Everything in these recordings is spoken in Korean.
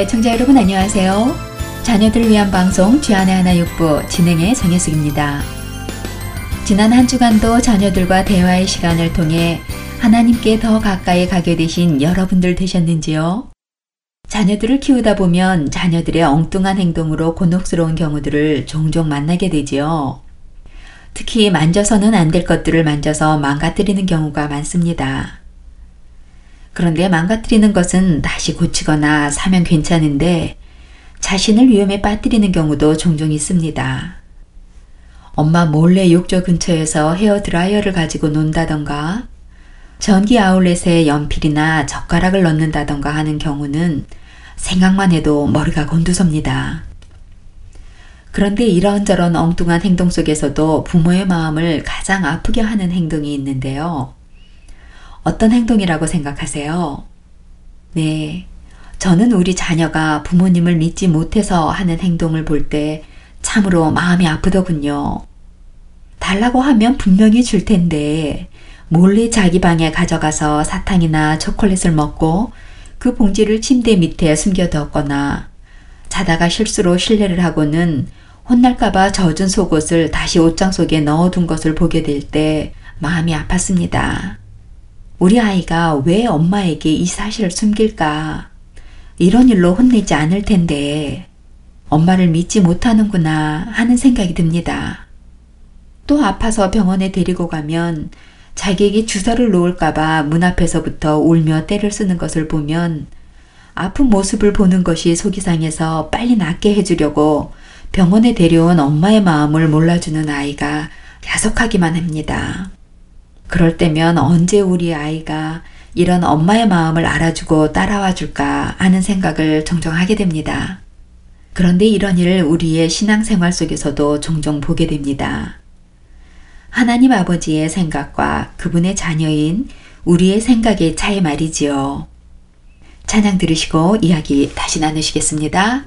애청자 여러분 안녕하세요. 자녀들을 위한 방송 주안의 하나 육부 진행의 정혜숙입니다. 지난 한 주간도 자녀들과 대화의 시간을 통해 하나님께 더 가까이 가게 되신 여러분들 되셨는지요? 자녀들을 키우다 보면 자녀들의 엉뚱한 행동으로 곤혹스러운 경우들을 종종 만나게 되지요. 특히 만져서는 안 될 것들을 만져서 망가뜨리는 경우가 많습니다. 그런데 망가뜨리는 것은 다시 고치거나 사면 괜찮은데 자신을 위험에 빠뜨리는 경우도 종종 있습니다. 엄마 몰래 욕조 근처에서 헤어 드라이어를 가지고 논다던가 전기 아울렛에 연필이나 젓가락을 넣는다던가 하는 경우는 생각만 해도 머리가 곤두섭니다. 그런데 이런저런 엉뚱한 행동 속에서도 부모의 마음을 가장 아프게 하는 행동이 있는데요. 어떤 행동이라고 생각하세요? 네. 저는 우리 자녀가 부모님을 믿지 못해서 하는 행동을 볼 때 참으로 마음이 아프더군요. 달라고 하면 분명히 줄 텐데 몰래 자기 방에 가져가서 사탕이나 초콜릿을 먹고 그 봉지를 침대 밑에 숨겨뒀거나 자다가 실수로 실례를 하고는 혼날까봐 젖은 속옷을 다시 옷장 속에 넣어둔 것을 보게 될 때 마음이 아팠습니다. 우리 아이가 왜 엄마에게 이 사실을 숨길까? 이런 일로 혼내지 않을 텐데 엄마를 믿지 못하는구나 하는 생각이 듭니다. 또 아파서 병원에 데리고 가면 자기에게 주사를 놓을까봐 문 앞에서부터 울며 때를 쓰는 것을 보면 아픈 모습을 보는 것이 속이 상해서 빨리 낫게 해주려고 병원에 데려온 엄마의 마음을 몰라주는 아이가 야속하기만 합니다. 그럴 때면 언제 우리 아이가 이런 엄마의 마음을 알아주고 따라와 줄까 하는 생각을 종종 하게 됩니다. 그런데 이런 일을 우리의 신앙생활 속에서도 종종 보게 됩니다. 하나님 아버지의 생각과 그분의 자녀인 우리의 생각의 차이 말이지요. 찬양 들으시고 이야기 다시 나누시겠습니다.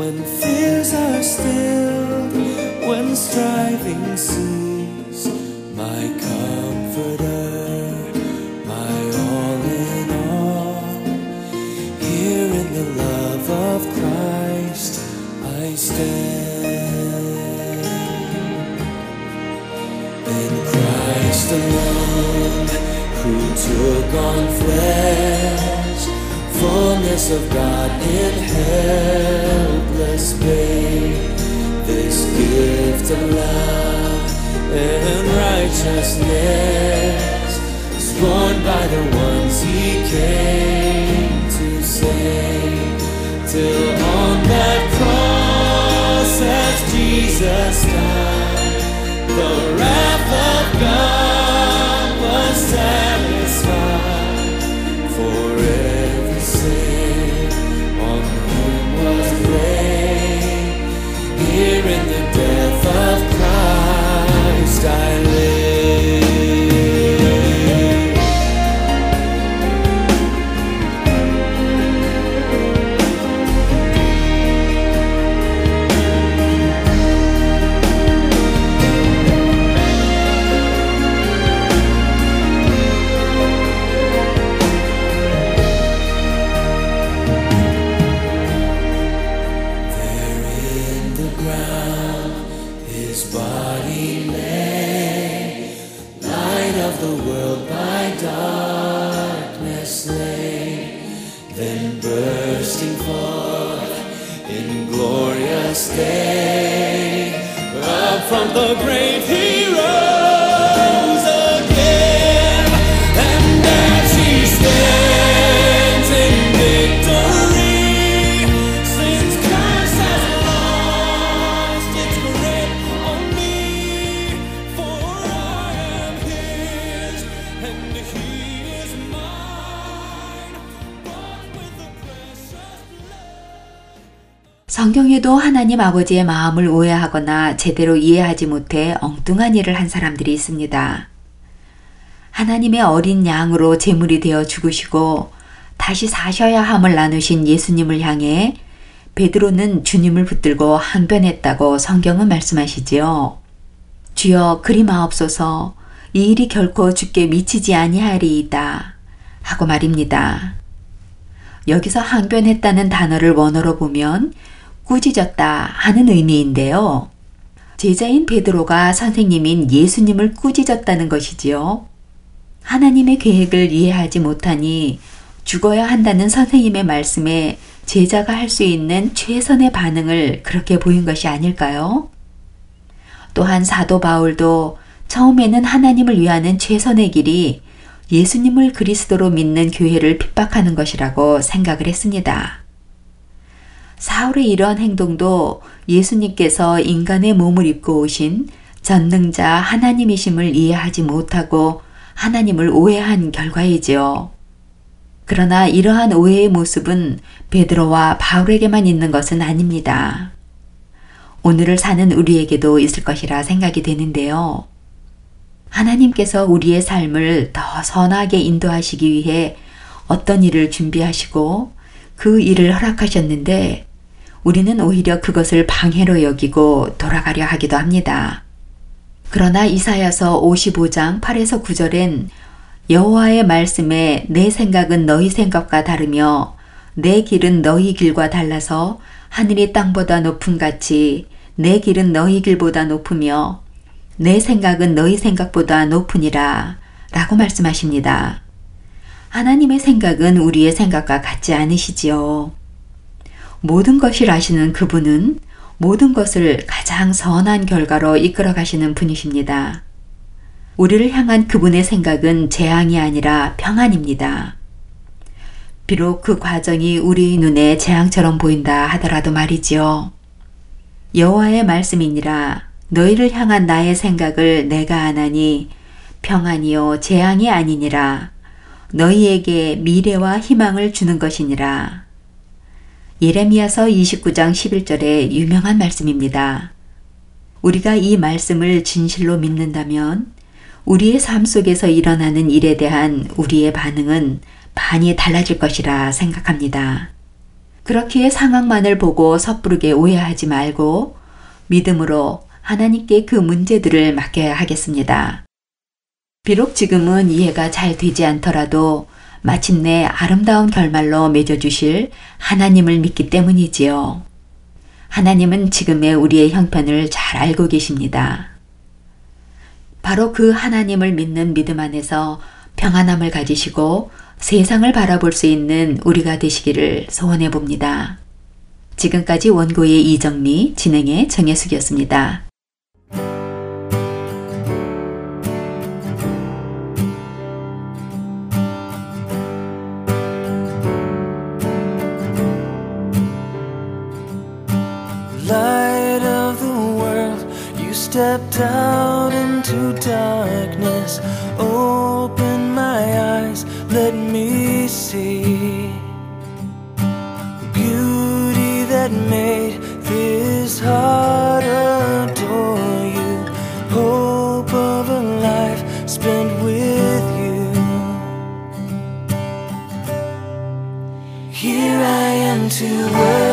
when fears are still, when striving ceases, my comforter, my all in all. Here in the love of Christ I stand. In Christ alone, who took on flesh, fullness of God in hell endless pain. This gift of love and righteousness sworn by the ones he came to save. Till on that cross, as Jesus died, the wrath of God. 하나님 아버지의 마음을 오해하거나 제대로 이해하지 못해 엉뚱한 일을 한 사람들이 있습니다. 하나님의 어린 양으로 제물이 되어 죽으시고 다시 사셔야 함을 나누신 예수님을 향해 베드로는 주님을 붙들고 항변했다고 성경은 말씀하시지요. 주여 그리 마옵소서 이 일이 결코 죽게 미치지 아니하리이다 하고 말입니다. 여기서 항변했다는 단어를 원어로 보면 꾸짖었다 하는 의미인데요. 제자인 베드로가 선생님인 예수님을 꾸짖었다는 것이지요. 하나님의 계획을 이해하지 못하니 죽어야 한다는 선생님의 말씀에 제자가 할 수 있는 최선의 반응을 그렇게 보인 것이 아닐까요? 또한 사도 바울도 처음에는 하나님을 위하는 최선의 길이 예수님을 그리스도로 믿는 교회를 핍박하는 것이라고 생각을 했습니다. 사울의 이러한 행동도 예수님께서 인간의 몸을 입고 오신 전능자 하나님이심을 이해하지 못하고 하나님을 오해한 결과이지요. 그러나 이러한 오해의 모습은 베드로와 바울에게만 있는 것은 아닙니다. 오늘을 사는 우리에게도 있을 것이라 생각이 되는데요. 하나님께서 우리의 삶을 더 선하게 인도하시기 위해 어떤 일을 준비하시고 그 일을 허락하셨는데 우리는 오히려 그것을 방해로 여기고 돌아가려 하기도 합니다. 그러나 이사야서 55장 8에서 9절엔 여호와의 말씀에 내 생각은 너희 생각과 다르며 내 길은 너희 길과 달라서 하늘이 땅보다 높음 같이 내 길은 너희 길보다 높으며 내 생각은 너희 생각보다 높으니라 라고 말씀하십니다. 하나님의 생각은 우리의 생각과 같지 않으시지요. 모든 것을 아시는 그분은 모든 것을 가장 선한 결과로 이끌어 가시는 분이십니다. 우리를 향한 그분의 생각은 재앙이 아니라 평안입니다. 비록 그 과정이 우리 눈에 재앙처럼 보인다 하더라도 말이지요. 여호와의 말씀이니라 너희를 향한 나의 생각을 내가 아나니 평안이요 재앙이 아니니라 너희에게 미래와 희망을 주는 것이니라. 예레미야서 29장 11절의 유명한 말씀입니다. 우리가 이 말씀을 진실로 믿는다면 우리의 삶 속에서 일어나는 일에 대한 우리의 반응은 많이 달라질 것이라 생각합니다. 그렇기에 상황만을 보고 섣부르게 오해하지 말고 믿음으로 하나님께 그 문제들을 맡겨야 하겠습니다. 비록 지금은 이해가 잘 되지 않더라도 마침내 아름다운 결말로 맺어주실 하나님을 믿기 때문이지요. 하나님은 지금의 우리의 형편을 잘 알고 계십니다. 바로 그 하나님을 믿는 믿음 안에서 평안함을 가지시고 세상을 바라볼 수 있는 우리가 되시기를 소원해 봅니다. 지금까지 원고의 이정미, 진행의 정혜숙이었습니다. Stepped out into darkness. Open my eyes, let me see beauty that made this heart adore you. Hope of a life spent with you. Here I am to worship,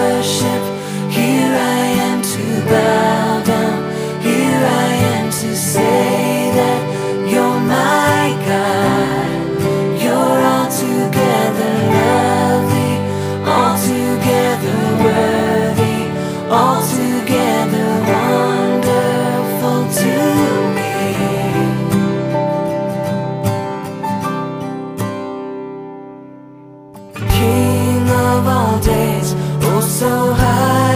how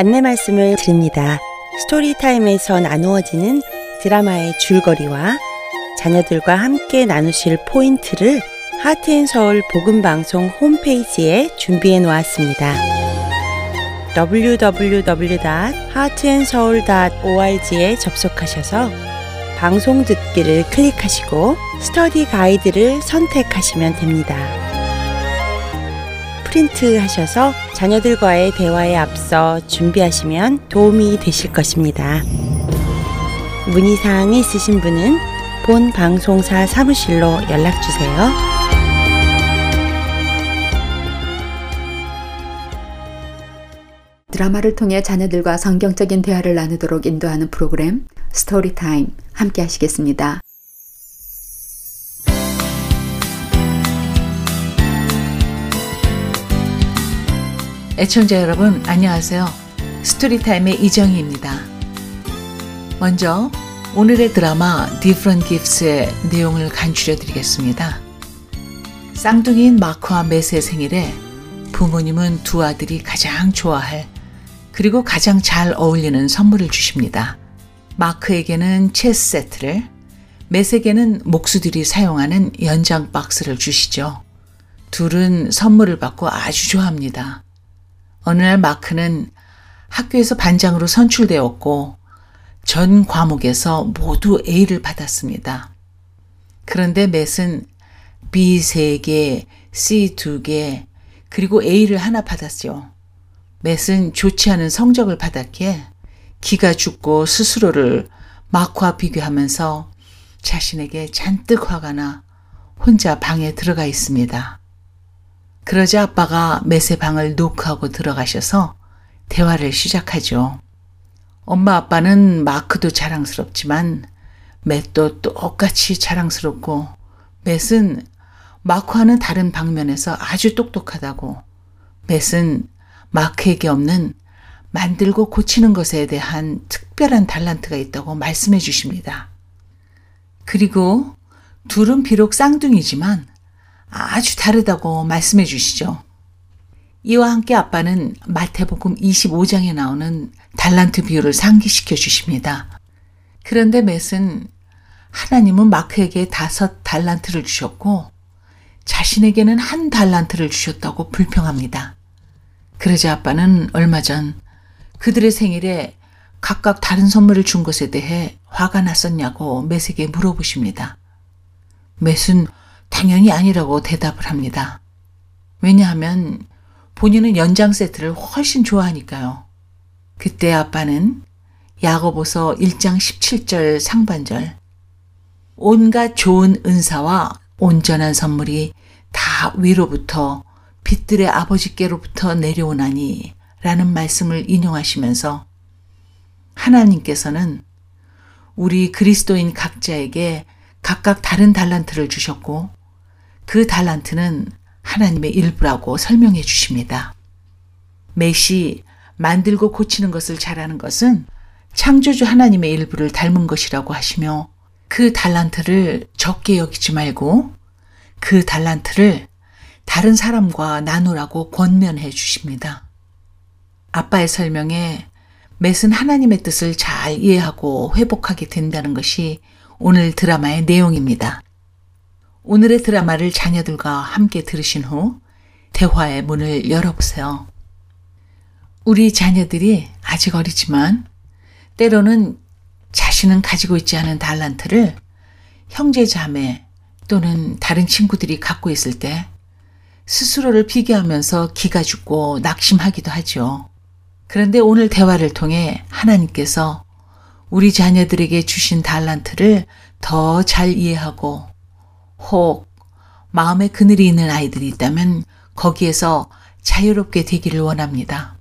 안내 말씀을 드립니다. 스토리타임에서 나누어지는 드라마의 줄거리와 자녀들과 함께 나누실 포인트를 하트앤서울 복음방송 홈페이지에 준비해 놓았습니다. www.heartandseoul.org에 접속하셔서 방송 듣기를 클릭하시고 스터디 가이드를 선택하시면 됩니다. 프린트 하셔서 자녀들과의 대화에 앞서 준비하시면 도움이 되실 것입니다. 문의사항이 있으신 분은 본 방송사 사무실로 연락주세요. 드라마를 통해 자녀들과 성경적인 대화를 나누도록 인도하는 프로그램 Story Time 함께 하시겠습니다. 애청자 여러분 안녕하세요. 스토리타임의 이정희입니다. 먼저 오늘의 드라마 Different Gifts의 내용을 간추려 드리겠습니다. 쌍둥이인 마크와 메스의 생일에 부모님은 두 아들이 가장 좋아할 그리고 가장 잘 어울리는 선물을 주십니다. 마크에게는 체스 세트를, 메스에게는 목수들이 사용하는 연장 박스를 주시죠. 둘은 선물을 받고 아주 좋아합니다. 어느 날 마크는 학교에서 반장으로 선출되었고 전 과목에서 모두 A를 받았습니다. 그런데 맷은 B 3개, C 2개, 그리고 A를 하나 받았죠. 맷은 좋지 않은 성적을 받았기에 기가 죽고 스스로를 마크와 비교하면서 자신에게 잔뜩 화가 나 혼자 방에 들어가 있습니다. 그러자 아빠가 맷의 방을 노크하고 들어가셔서 대화를 시작하죠. 엄마 아빠는 마크도 자랑스럽지만 맷도 똑같이 자랑스럽고 맷은 마크와는 다른 방면에서 아주 똑똑하다고 맷은 마크에게 없는 만들고 고치는 것에 대한 특별한 달란트가 있다고 말씀해 주십니다. 그리고 둘은 비록 쌍둥이지만 아주 다르다고 말씀해 주시죠. 이와 함께 아빠는 마태복음 25장에 나오는 달란트 비유를 상기시켜 주십니다. 그런데 맷은 하나님은 마크에게 다섯 달란트를 주셨고 자신에게는 한 달란트를 주셨다고 불평합니다. 그러자 아빠는 얼마 전 그들의 생일에 각각 다른 선물을 준 것에 대해 화가 났었냐고 맷에게 물어보십니다. 맷은 당연히 아니라고 대답을 합니다. 왜냐하면 본인은 연장 세트를 훨씬 좋아하니까요. 그때 아빠는 야고보서 1장 17절 상반절 온갖 좋은 은사와 온전한 선물이 다 위로부터 빛들의 아버지께로부터 내려오나니 라는 말씀을 인용하시면서 하나님께서는 우리 그리스도인 각자에게 각각 다른 달란트를 주셨고 그 달란트는 하나님의 일부라고 설명해 주십니다. 매시 만들고 고치는 것을 잘하는 것은 창조주 하나님의 일부를 닮은 것이라고 하시며 그 달란트를 적게 여기지 말고 그 달란트를 다른 사람과 나누라고 권면해 주십니다. 아빠의 설명에 맷은 하나님의 뜻을 잘 이해하고 회복하게 된다는 것이 오늘 드라마의 내용입니다. 오늘의 드라마를 자녀들과 함께 들으신 후 대화의 문을 열어보세요. 우리 자녀들이 아직 어리지만 때로는 자신은 가지고 있지 않은 달란트를 형제 자매 또는 다른 친구들이 갖고 있을 때 스스로를 비교하면서 기가 죽고 낙심하기도 하죠. 그런데 오늘 대화를 통해 하나님께서 우리 자녀들에게 주신 달란트를 더 잘 이해하고 혹 마음에 그늘이 있는 아이들이 있다면 거기에서 자유롭게 되기를 원합니다.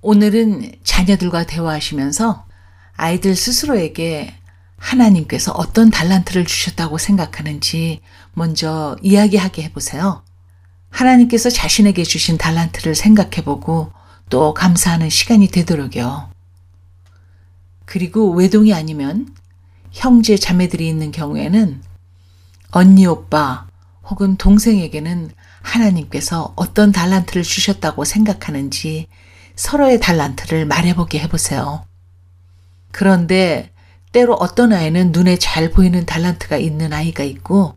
오늘은 자녀들과 대화하시면서 아이들 스스로에게 하나님께서 어떤 달란트를 주셨다고 생각하는지 먼저 이야기하게 해보세요. 하나님께서 자신에게 주신 달란트를 생각해보고 또 감사하는 시간이 되도록요. 그리고 외동이 아니면 형제 자매들이 있는 경우에는 언니 오빠 혹은 동생에게는 하나님께서 어떤 달란트를 주셨다고 생각하는지 서로의 달란트를 말해보게 해보세요. 그런데 때로 어떤 아이는 눈에 잘 보이는 달란트가 있는 아이가 있고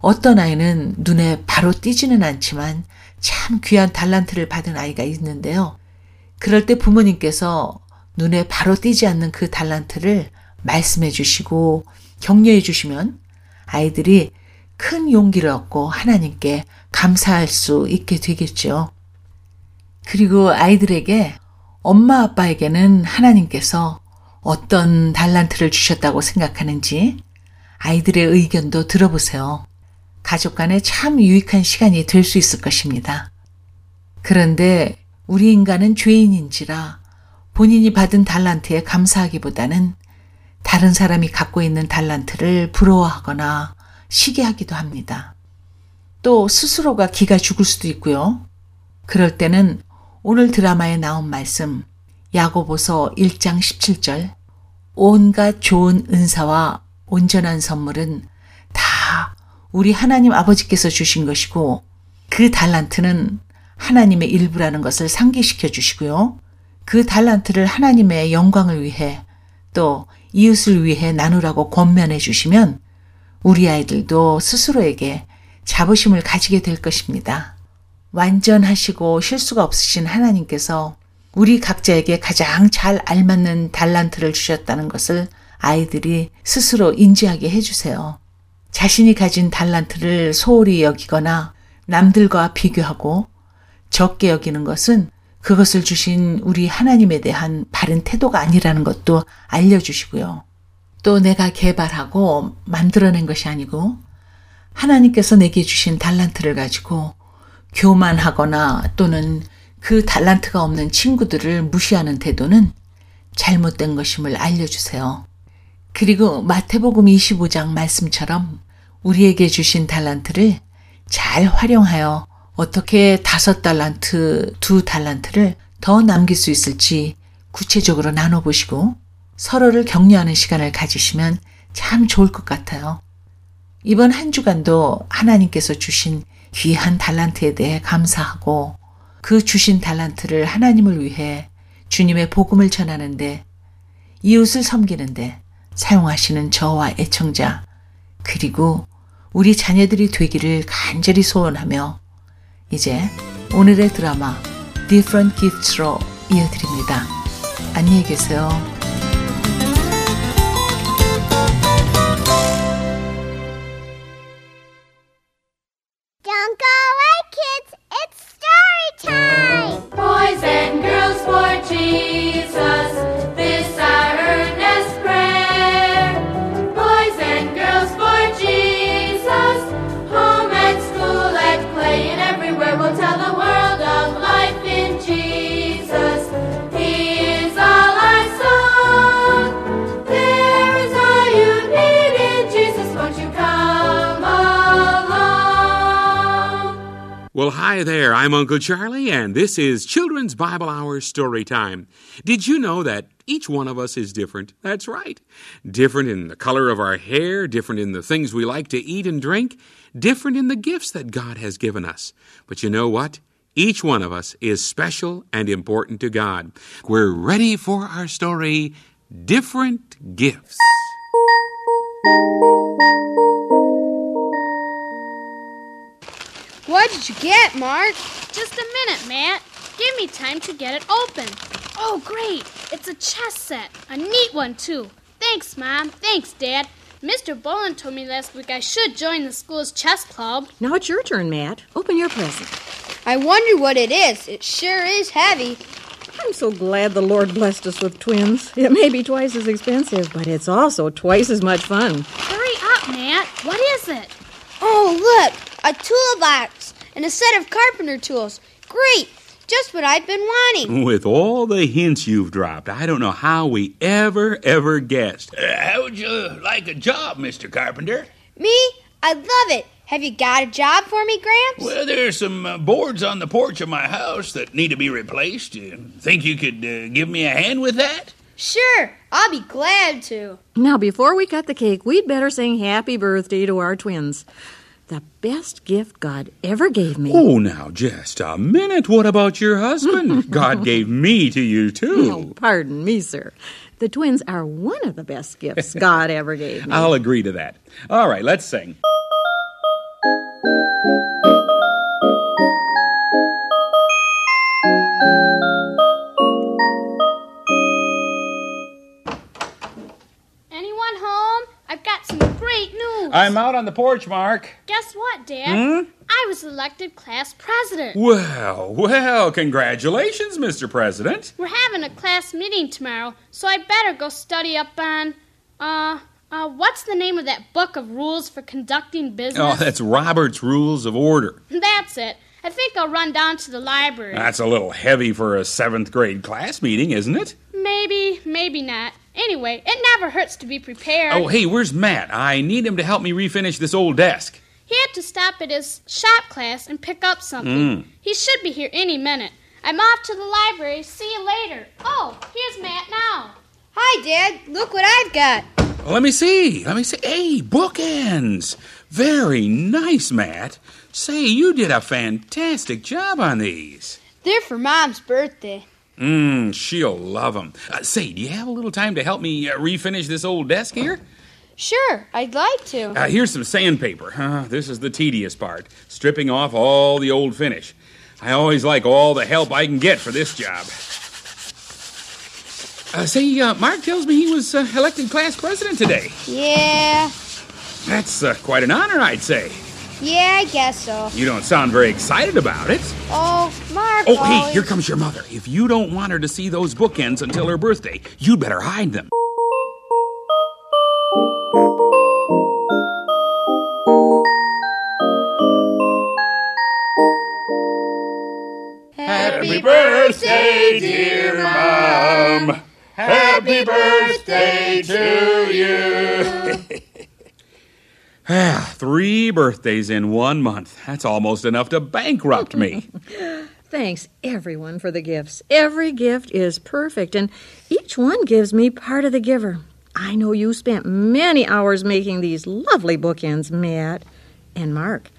어떤 아이는 눈에 바로 띄지는 않지만 참 귀한 달란트를 받은 아이가 있는데요. 그럴 때 부모님께서 눈에 바로 띄지 않는 그 달란트를 말씀해 주시고 격려해 주시면 아이들이 큰 용기를 얻고 하나님께 감사할 수 있게 되겠죠. 그리고 아이들에게 엄마 아빠에게는 하나님께서 어떤 달란트를 주셨다고 생각하는지 아이들의 의견도 들어보세요. 가족 간에 참 유익한 시간이 될 수 있을 것입니다. 그런데 우리 인간은 죄인인지라 본인이 받은 달란트에 감사하기보다는 다른 사람이 갖고 있는 달란트를 부러워하거나 시기하기도 합니다. 또 스스로가 기가 죽을 수도 있고요. 그럴 때는 오늘 드라마에 나온 말씀 야고보서 1장 17절 온갖 좋은 은사와 온전한 선물은 다 우리 하나님 아버지께서 주신 것이고 그 달란트는 하나님의 일부라는 것을 상기시켜 주시고요. 그 달란트를 하나님의 영광을 위해 또 이웃을 위해 나누라고 권면해 주시면 우리 아이들도 스스로에게 자부심을 가지게 될 것입니다. 완전하시고 실수가 없으신 하나님께서 우리 각자에게 가장 잘 알맞는 달란트를 주셨다는 것을 아이들이 스스로 인지하게 해주세요. 자신이 가진 달란트를 소홀히 여기거나 남들과 비교하고 적게 여기는 것은 그것을 주신 우리 하나님에 대한 바른 태도가 아니라는 것도 알려주시고요. 또 내가 개발하고 만들어낸 것이 아니고 하나님께서 내게 주신 달란트를 가지고 교만하거나 또는 그 달란트가 없는 친구들을 무시하는 태도는 잘못된 것임을 알려주세요. 그리고 마태복음 25장 말씀처럼 우리에게 주신 달란트를 잘 활용하여 어떻게 다섯 달란트, 두 달란트를 더 남길 수 있을지 구체적으로 나눠보시고 서로를 격려하는 시간을 가지시면 참 좋을 것 같아요. 이번 한 주간도 하나님께서 주신 귀한 달란트에 대해 감사하고 그 주신 달란트를 하나님을 위해 주님의 복음을 전하는데 이웃을 섬기는데 사용하시는 저와 애청자 그리고 우리 자녀들이 되기를 간절히 소원하며 이제 오늘의 드라마 Different Gifts로 이어드립니다. 안녕히 계세요. Hi there. I'm Uncle Charlie, and this is Children's Bible Hour Story Time. Did you know that each one of us is different? That's right. Different in the color of our hair, different in the things we like to eat and drink, different in the gifts that God has given us. But you know what? Each one of us is special and important to God. We're ready for our story Different Gifts. What did you get, Mark? Just a minute, Matt. Give me time to get it open. Oh, great. It's a chess set. A neat one, too. Thanks, Mom. Thanks, Dad. Mr. Boland told me last week I should join the school's chess club. Now it's your turn, Matt. Open your present. I wonder what it is. It sure is heavy. I'm so glad the Lord blessed us with twins. It may be twice as expensive, but it's also twice as much fun. Hurry up, Matt. What is it? Oh, look, a toolbox and a set of carpenter tools. Great, just what I've been wanting. With all the hints you've dropped, I don't know how we ever, ever guessed. Uh, how would you like a job, Mr. Carpenter? Me? I love it. Have you got a job for me, Gramps? Well, there's some uh, boards on the porch of my house that need to be replaced. You think you could uh, give me a hand with that? Sure, I'll be glad to. Now, before we cut the cake, we'd better sing happy birthday to our twins. The best gift God ever gave me. Oh, now, just a minute. What about your husband? God gave me to you, Oh, too. pardon me, sir. The twins are one of the best gifts God ever gave me. I'll agree to that. All right, let's sing. I'm out on the porch, Mark. Guess what, Dad? I was elected class president. Well, well, congratulations, Mr. President. We're having a class meeting tomorrow, so I better go study up on, uh, uh, what's the name of that book of rules for conducting business? Oh, that's Robert's Rules of Order. That's it. I think I'll run down to the library. That's a little heavy for a seventh grade class meeting, isn't it? Maybe, maybe not. Anyway, it never hurts to be prepared. Oh, hey, where's Matt? I need him to help me refinish this old desk. He had to stop at his shop class and pick up something. Hmm. He should be here any minute. I'm off to the library. See you later. Oh, here's Matt now. Hi, Dad. Look what I've got. Well, let me see. Let me see. Hey, bookends. Very nice, Matt. Say, you did a fantastic job on these. They're for Mom's birthday. Mmm, she'll love them. Uh, say, do you have a little time to help me uh, refinish this old desk here? Sure, I'd like to. Uh, here's some sandpaper. Uh, this is the tedious part stripping off all the old finish. I always like all the help I can get for this job. Uh, say, uh, Mark tells me he was uh, elected class president today. Yeah, That's uh, quite an honor, I'd say. Yeah, I guess so. You don't sound very excited about it. Oh, Mark. Oh, hey, here comes your mother. If you don't want her to see those bookends until her birthday, you'd better hide them. Happy birthday, dear Mom. Happy birthday to you. Ah, three birthdays in one month. That's almost enough to bankrupt me. Thanks, everyone, for the gifts. Every gift is perfect, and each one gives me part of the giver. I know you spent many hours making these lovely bookends, Matt. And Mark,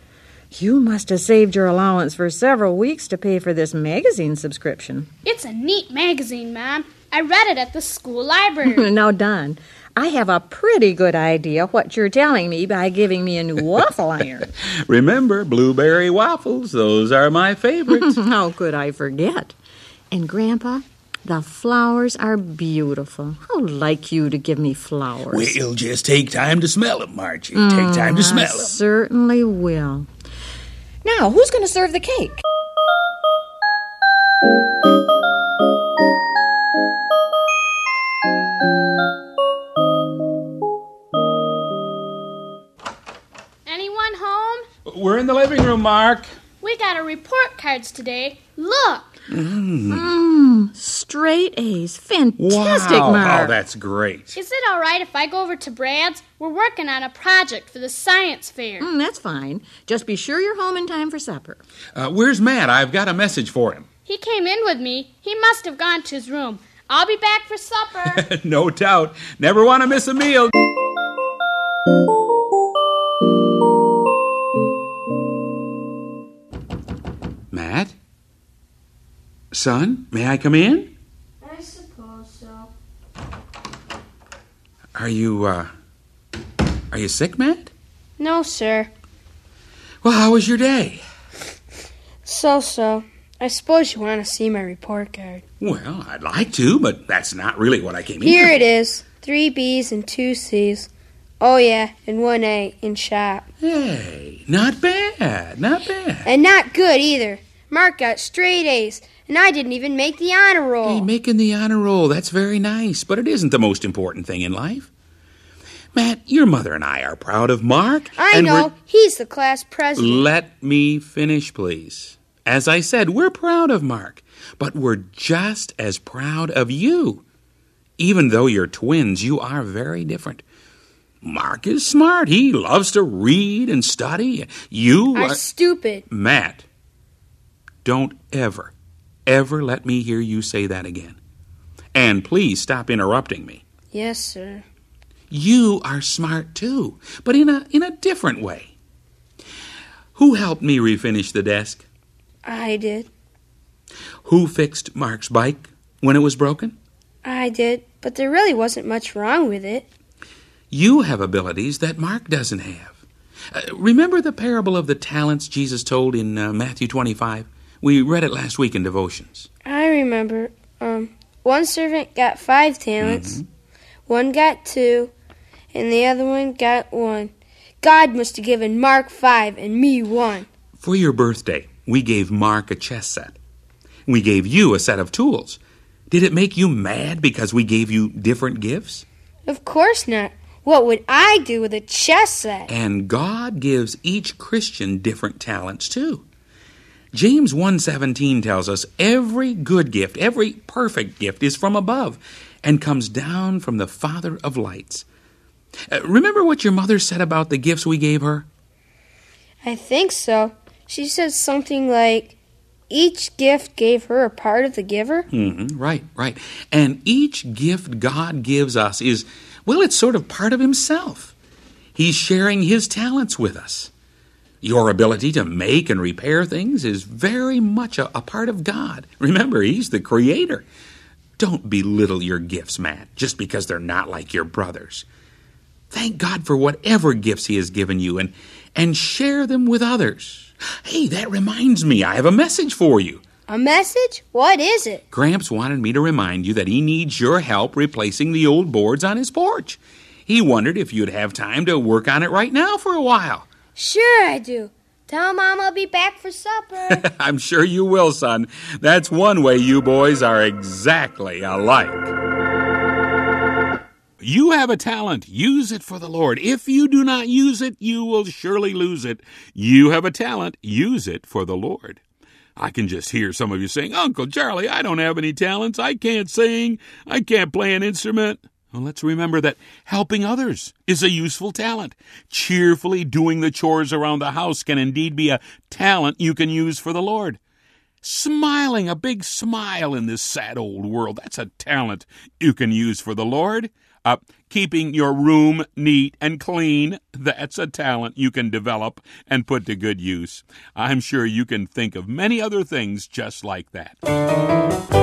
you must have saved your allowance for several weeks to pay for this magazine subscription. It's a neat magazine, Mom. I read it at the school library. now, Don, I have a pretty good idea what you're telling me by giving me a new waffle iron. Remember, blueberry waffles, those are my favorites. How could I forget? And, Grandpa, the flowers are beautiful. How like you to give me flowers. We'll just take time to smell them, Margie. Take mm, time to smell them. certainly will. Now, who's going to serve the cake? We're in the living room, Mark. We got our report cards today. Look. Mmm, straight A's. Fantastic, wow. Mark. Oh, that's great. Is it all right if I go over to Brad's? We're working on a project for the science fair. Mm, that's fine. Just be sure you're home in time for supper. Uh, where's Matt? I've got a message for him. He came in with me. He must have gone to his room. I'll be back for supper. no doubt. Never want to miss a meal. Son, may I come in? I suppose so. Are you, uh. Are you sick, Matt? No, sir. Well, how was your day? So so. I suppose you want to see my report card. Well, I'd like to, but that's not really what I came Here Here it is. Three B's and two C's. Oh yeah, and one A in shop. Hey, not bad, not bad. And not good either. Mark got straight A's, and I didn't even make the honor roll. Hey, making the honor roll, that's very nice, but it isn't the most important thing in life. Matt, your mother and I are proud of Mark. I know. we're- He's the class president. Let me finish, please. As I said, we're proud of Mark, but we're just as proud of you. Even though you're twins, you are very different. Mark is smart. He loves to read and study. You are are. stupid. Matt, don't ever, ever let me hear you say that again. And please stop interrupting me. Yes, sir. You are smart too, but in a in a different way. Who helped me refinish the desk? I did. Who fixed Mark's bike when it was broken? I did. But there really wasn't much wrong with it. You have abilities that Mark doesn't have. Uh, remember the parable of the talents Jesus told in uh, Matthew 25? We read it last week in devotions. I remember. Um, one servant got five talents, one got two, and the other one got one. God must have given Mark five and me one. For your birthday, we gave Mark a chess set. We gave you a set of tools. Did it make you mad because we gave you different gifts? Of course not. What would I do with a chess set? And God gives each Christian different talents too. James 1:17 tells us every good gift, every perfect gift is from above and comes down from the Father of lights. Uh, remember what your mother said about the gifts we gave her? I think so. She said something like, each gift gave her a part of the giver. hmm right, right. And each gift God gives us is, well, it's sort of part of Himself. He's sharing His talents with us. Your ability to make and repair things is very much a, a part of God. Remember, He's the Creator. Don't belittle your gifts, Matt, just because they're not like your brother's. Thank God for whatever gifts He has given you and, and share them with others. Hey, that reminds me, I have a message for you. A message? What is it? Gramps wanted me to remind you that he needs your help replacing the old boards on his porch. He wondered if you'd have time to work on it right now for a while. Sure, I do. Tell Mom I'll be back for supper. I'm sure you will, son. That's one way you boys are exactly alike. You have a talent. Use it for the Lord. If you do not use it, you will surely lose it. You have a talent. Use it for the Lord. I can just hear some of you saying, Uncle Charlie, I don't have any talents. I can't sing. I can't play an instrument. Well, let's remember that helping others is a useful talent. Cheerfully doing the chores around the house can indeed be a talent you can use for the Lord. Smiling a big smile in this sad old world, that's a talent you can use for the Lord. Uh, keeping your room neat and clean, that's a talent you can develop and put to good use. I'm sure you can think of many other things just like that.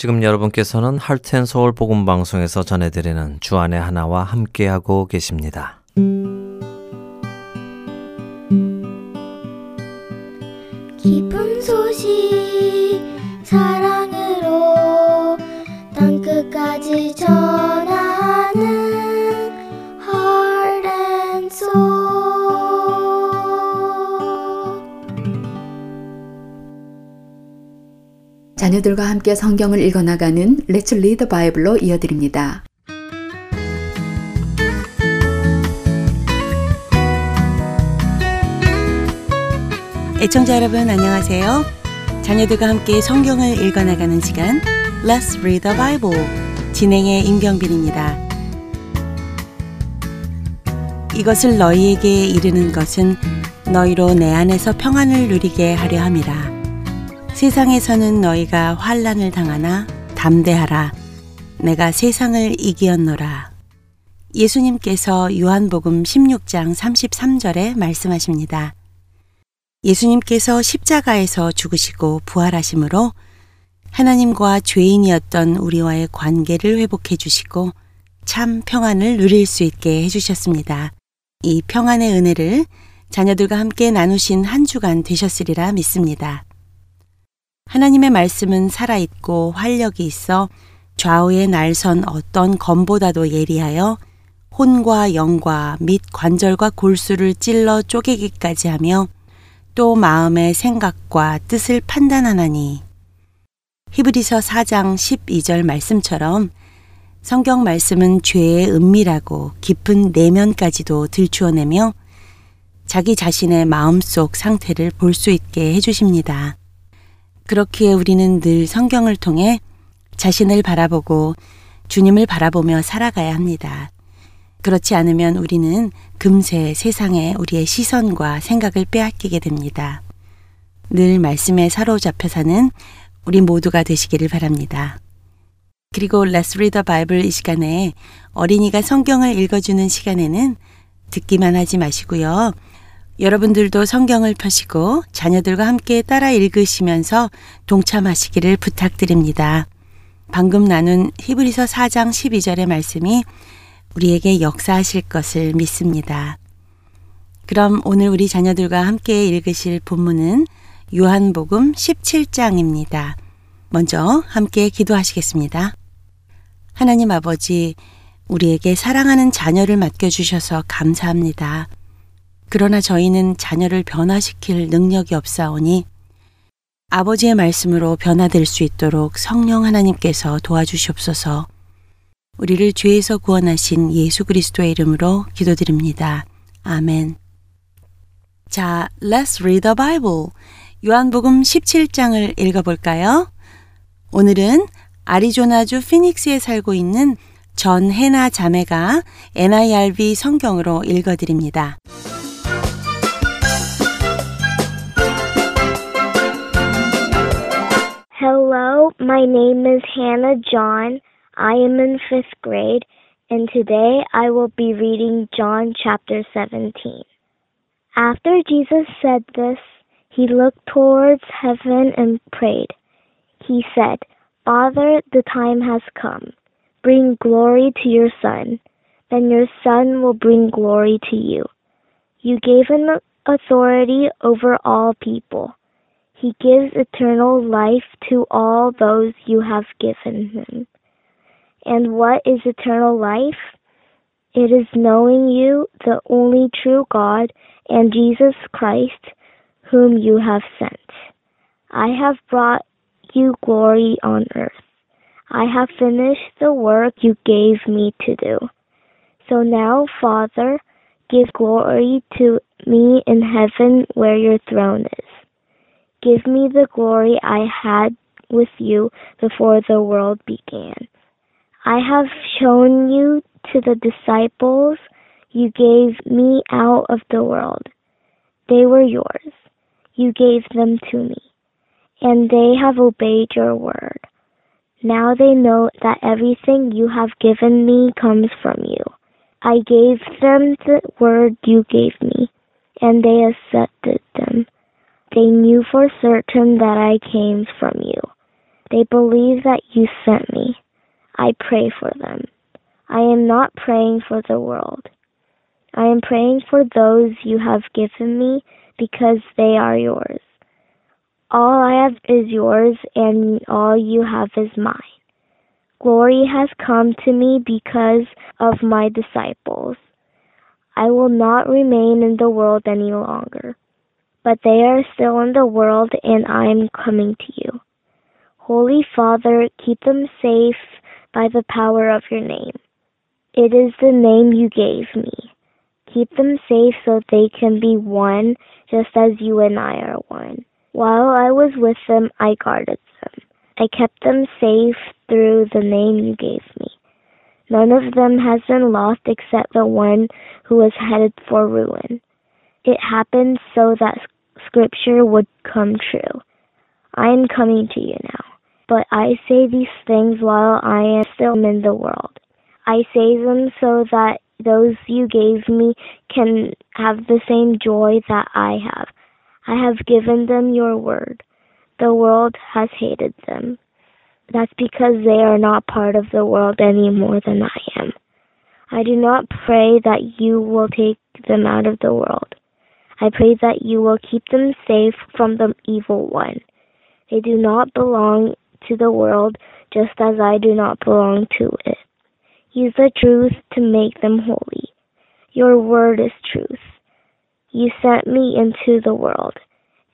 지금 여러분께서는 할텐서울 복음 방송에서 전해드리는 주안의 하나와 함께하고 계십니다. 기쁜 소식 사랑으로 땅끝까지 전 자녀들과 함께 성경을 읽어나가는 Let's Read the Bible로 이어드립니다. 애청자 여러분 안녕하세요. 자녀들과 함께 성경을 읽어나가는 시간 Let's Read the Bible 진행의 임경빈입니다. 이것을 너희에게 이르는 것은 너희로 내 안에서 평안을 누리게 하려 함이라. 세상에서는 너희가 환란을 당하나 담대하라. 내가 세상을 이기었노라. 예수님께서 요한복음 16장 33절에 말씀하십니다. 예수님께서 십자가에서 죽으시고 부활하심으로 하나님과 죄인이었던 우리와의 관계를 회복해 주시고 참 평안을 누릴 수 있게 해주셨습니다. 이 평안의 은혜를 자녀들과 함께 나누신 한 주간 되셨으리라 믿습니다. 하나님의 말씀은 살아있고 활력이 있어 좌우의 날선 어떤 검보다도 예리하여 혼과 영과 및 관절과 골수를 찔러 쪼개기까지 하며 또 마음의 생각과 뜻을 판단하나니 히브리서 4장 12절 말씀처럼 성경 말씀은 죄의 은밀하고 깊은 내면까지도 들추어내며 자기 자신의 마음속 상태를 볼 수 있게 해주십니다. 그렇기에 우리는 늘 성경을 통해 자신을 바라보고 주님을 바라보며 살아가야 합니다. 그렇지 않으면 우리는 금세 세상에 우리의 시선과 생각을 빼앗기게 됩니다. 늘 말씀에 사로잡혀 사는 우리 모두가 되시기를 바랍니다. 그리고 Let's Read the Bible 이 시간에 어린이가 성경을 읽어주는 시간에는 듣기만 하지 마시고요. 여러분들도 성경을 펴시고 자녀들과 함께 따라 읽으시면서 동참하시기를 부탁드립니다. 방금 나눈 히브리서 4장 12절의 말씀이 우리에게 역사하실 것을 믿습니다. 그럼 오늘 우리 자녀들과 함께 읽으실 본문은 요한복음 17장입니다. 먼저 함께 기도하시겠습니다. 하나님 아버지, 우리에게 사랑하는 자녀를 맡겨주셔서 감사합니다. 그러나 저희는 자녀를 변화시킬 능력이 없사오니 아버지의 말씀으로 변화될 수 있도록 성령 하나님께서 도와주시옵소서. 우리를 죄에서 구원하신 예수 그리스도의 이름으로 기도드립니다. 아멘. 자, let's read the Bible. 요한복음 17장을 읽어볼까요? 오늘은 아리조나주 피닉스에 살고 있는 전해나 자매가 NIRV 성경으로 읽어드립니다. Hello, my name is Hannah John. I am in fifth grade, and today I will be reading John chapter 17. After Jesus said this, he looked towards heaven and prayed. He said, Father, the time has come. Bring glory to your Son. Then your Son will bring glory to you. You gave him authority over all people. He gives eternal life to all those you have given him. And what is eternal life? It is knowing you, the only true God, and Jesus Christ, whom you have sent. I have brought you glory on earth. I have finished the work you gave me to do. So now, Father, give glory to me in heaven where your throne is. Give me the glory I had with you before the world began. I have shown you to the disciples you gave me out of the world. They were yours. You gave them to me, and they have obeyed your word. Now they know that everything you have given me comes from you. I gave them the word you gave me, and they accepted them. They knew for certain that I came from you. They believe that you sent me. I pray for them. I am not praying for the world. I am praying for those you have given me because they are yours. All I have is yours, and all you have is mine. Glory has come to me because of my disciples. I will not remain in the world any longer, but they are still in the world, and I am coming to you. Holy Father, keep them safe by the power of your name. It is the name you gave me. Keep them safe so they can be one, just as you and I are one. While I was with them, I guarded them. I kept them safe through the name you gave me. None of them has been lost except the one who was headed for ruin. It happened so that scripture would come true. I am coming to you now, but I say these things while I am still in the world. I say them so that those you gave me can have the same joy that I have. I have given them your word. The world has hated them. That's because they are not part of the world any more than I am. I do not pray that you will take them out of the world. I pray that you will keep them safe from the evil one. They do not belong to the world just as I do not belong to it. Use the truth to make them holy. Your word is truth. You sent me into the world.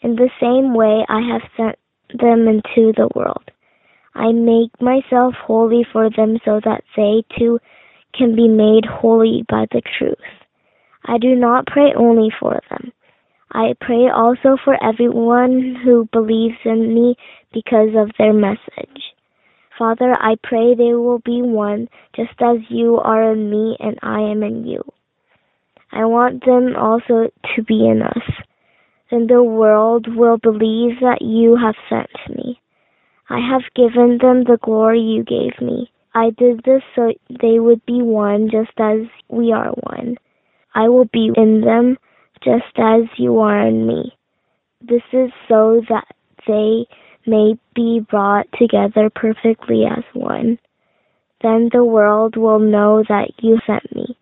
In the same way I have sent them into the world. I make myself holy for them so that they too can be made holy by the truth. I do not pray only for them. I pray also for everyone who believes in me because of their message. Father, I pray they will be one, just as you are in me and I am in you. I want them also to be in us. Then the world will believe that you have sent me. I have given them the glory you gave me. I did this so they would be one, just as we are one. I will be in them, just as you are in me. This is so that they may be brought together perfectly as one. Then the world will know that you sent me.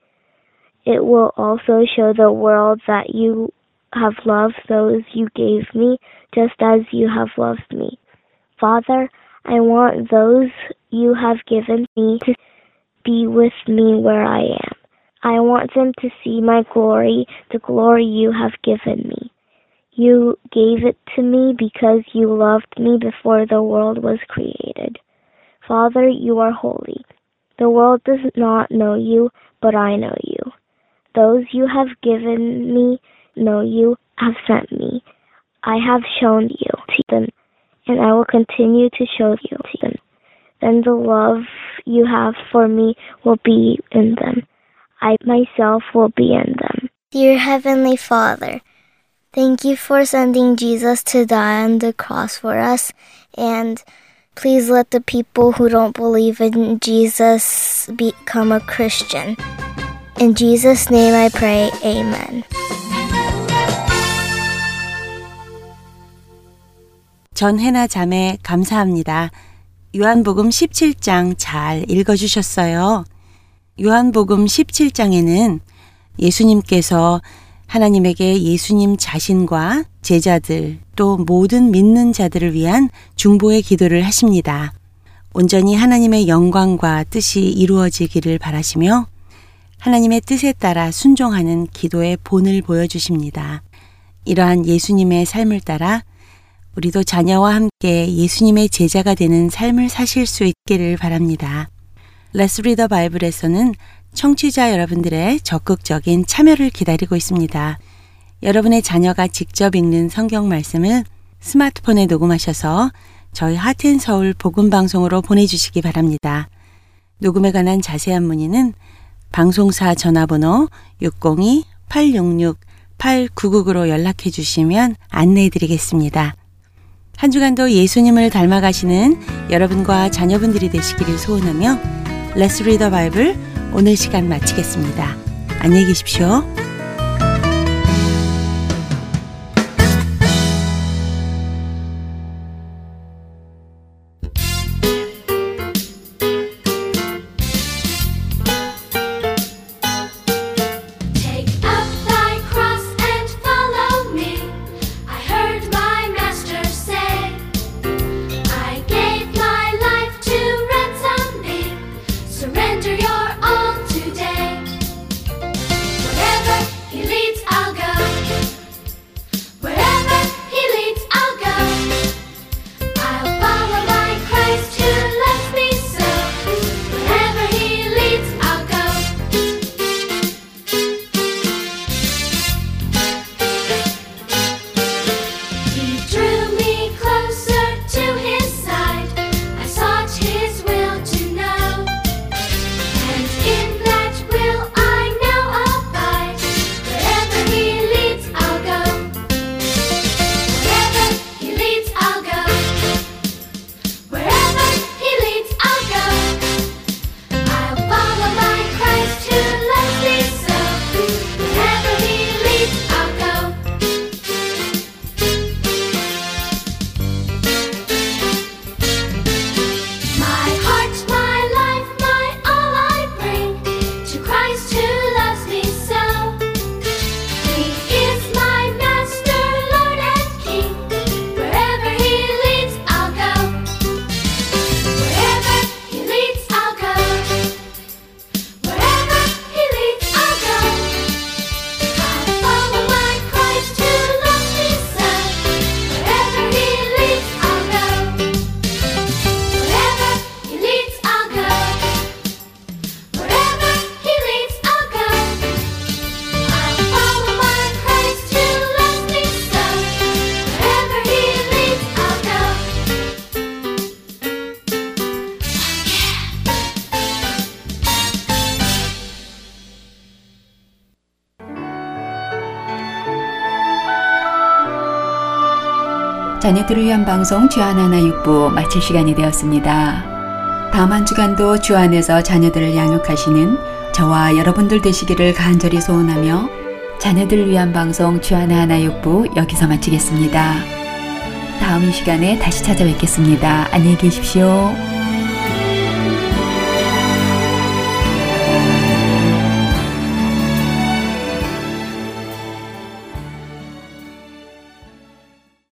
It will also show the world that you have loved those you gave me just as you have loved me. Father, I want those you have given me to be with me where I am. I want them to see my glory, the glory you have given me. You gave it to me because you loved me before the world was created. Father, you are holy. The world does not know you, but I know you. Those you have given me know you, have sent me. I have shown you to them, and I will continue to show you to them. Then the love you have for me will be in them. I myself will be in them. Dear Heavenly Father, thank you for sending Jesus to die on the cross for us, and please let the people who don't believe in Jesus become a Christian. In Jesus' name I pray, Amen. 전해나 자매 감사합니다. 요한복음 17장 잘 읽어주셨어요. 요한복음 17장에는 예수님께서 하나님에게 예수님 자신과 제자들 또 모든 믿는 자들을 위한 중보의 기도를 하십니다. 온전히 하나님의 영광과 뜻이 이루어지기를 바라시며 하나님의 뜻에 따라 순종하는 기도의 본을 보여주십니다. 이러한 예수님의 삶을 따라 우리도 자녀와 함께 예수님의 제자가 되는 삶을 사실 수 있기를 바랍니다. Let's Read the Bible에서는 청취자 여러분들의 적극적인 참여를 기다리고 있습니다. 여러분의 자녀가 직접 읽는 성경 말씀을 스마트폰에 녹음하셔서 저희 하트앤서울 복음방송으로 보내주시기 바랍니다. 녹음에 관한 자세한 문의는 방송사 전화번호 602-866-8999로 연락해 주시면 안내해 드리겠습니다. 한 주간도 예수님을 닮아가시는 여러분과 자녀분들이 되시기를 소원하며 Read the Bible 오늘 시간 마치겠습니다. 안녕히 계십시오. 자녀들을 위한 방송 주안하나 육부 마칠 시간이 되었습니다. 다음 한 주간도 주 안에서 자녀들을 양육하시는 저와 여러분들 되시기를 간절히 소원하며 자녀들을 위한 방송 주하나 하나 육부 여기서 마치겠습니다. 다음 이 시간에 다시 찾아뵙겠습니다. 안녕히 계십시오.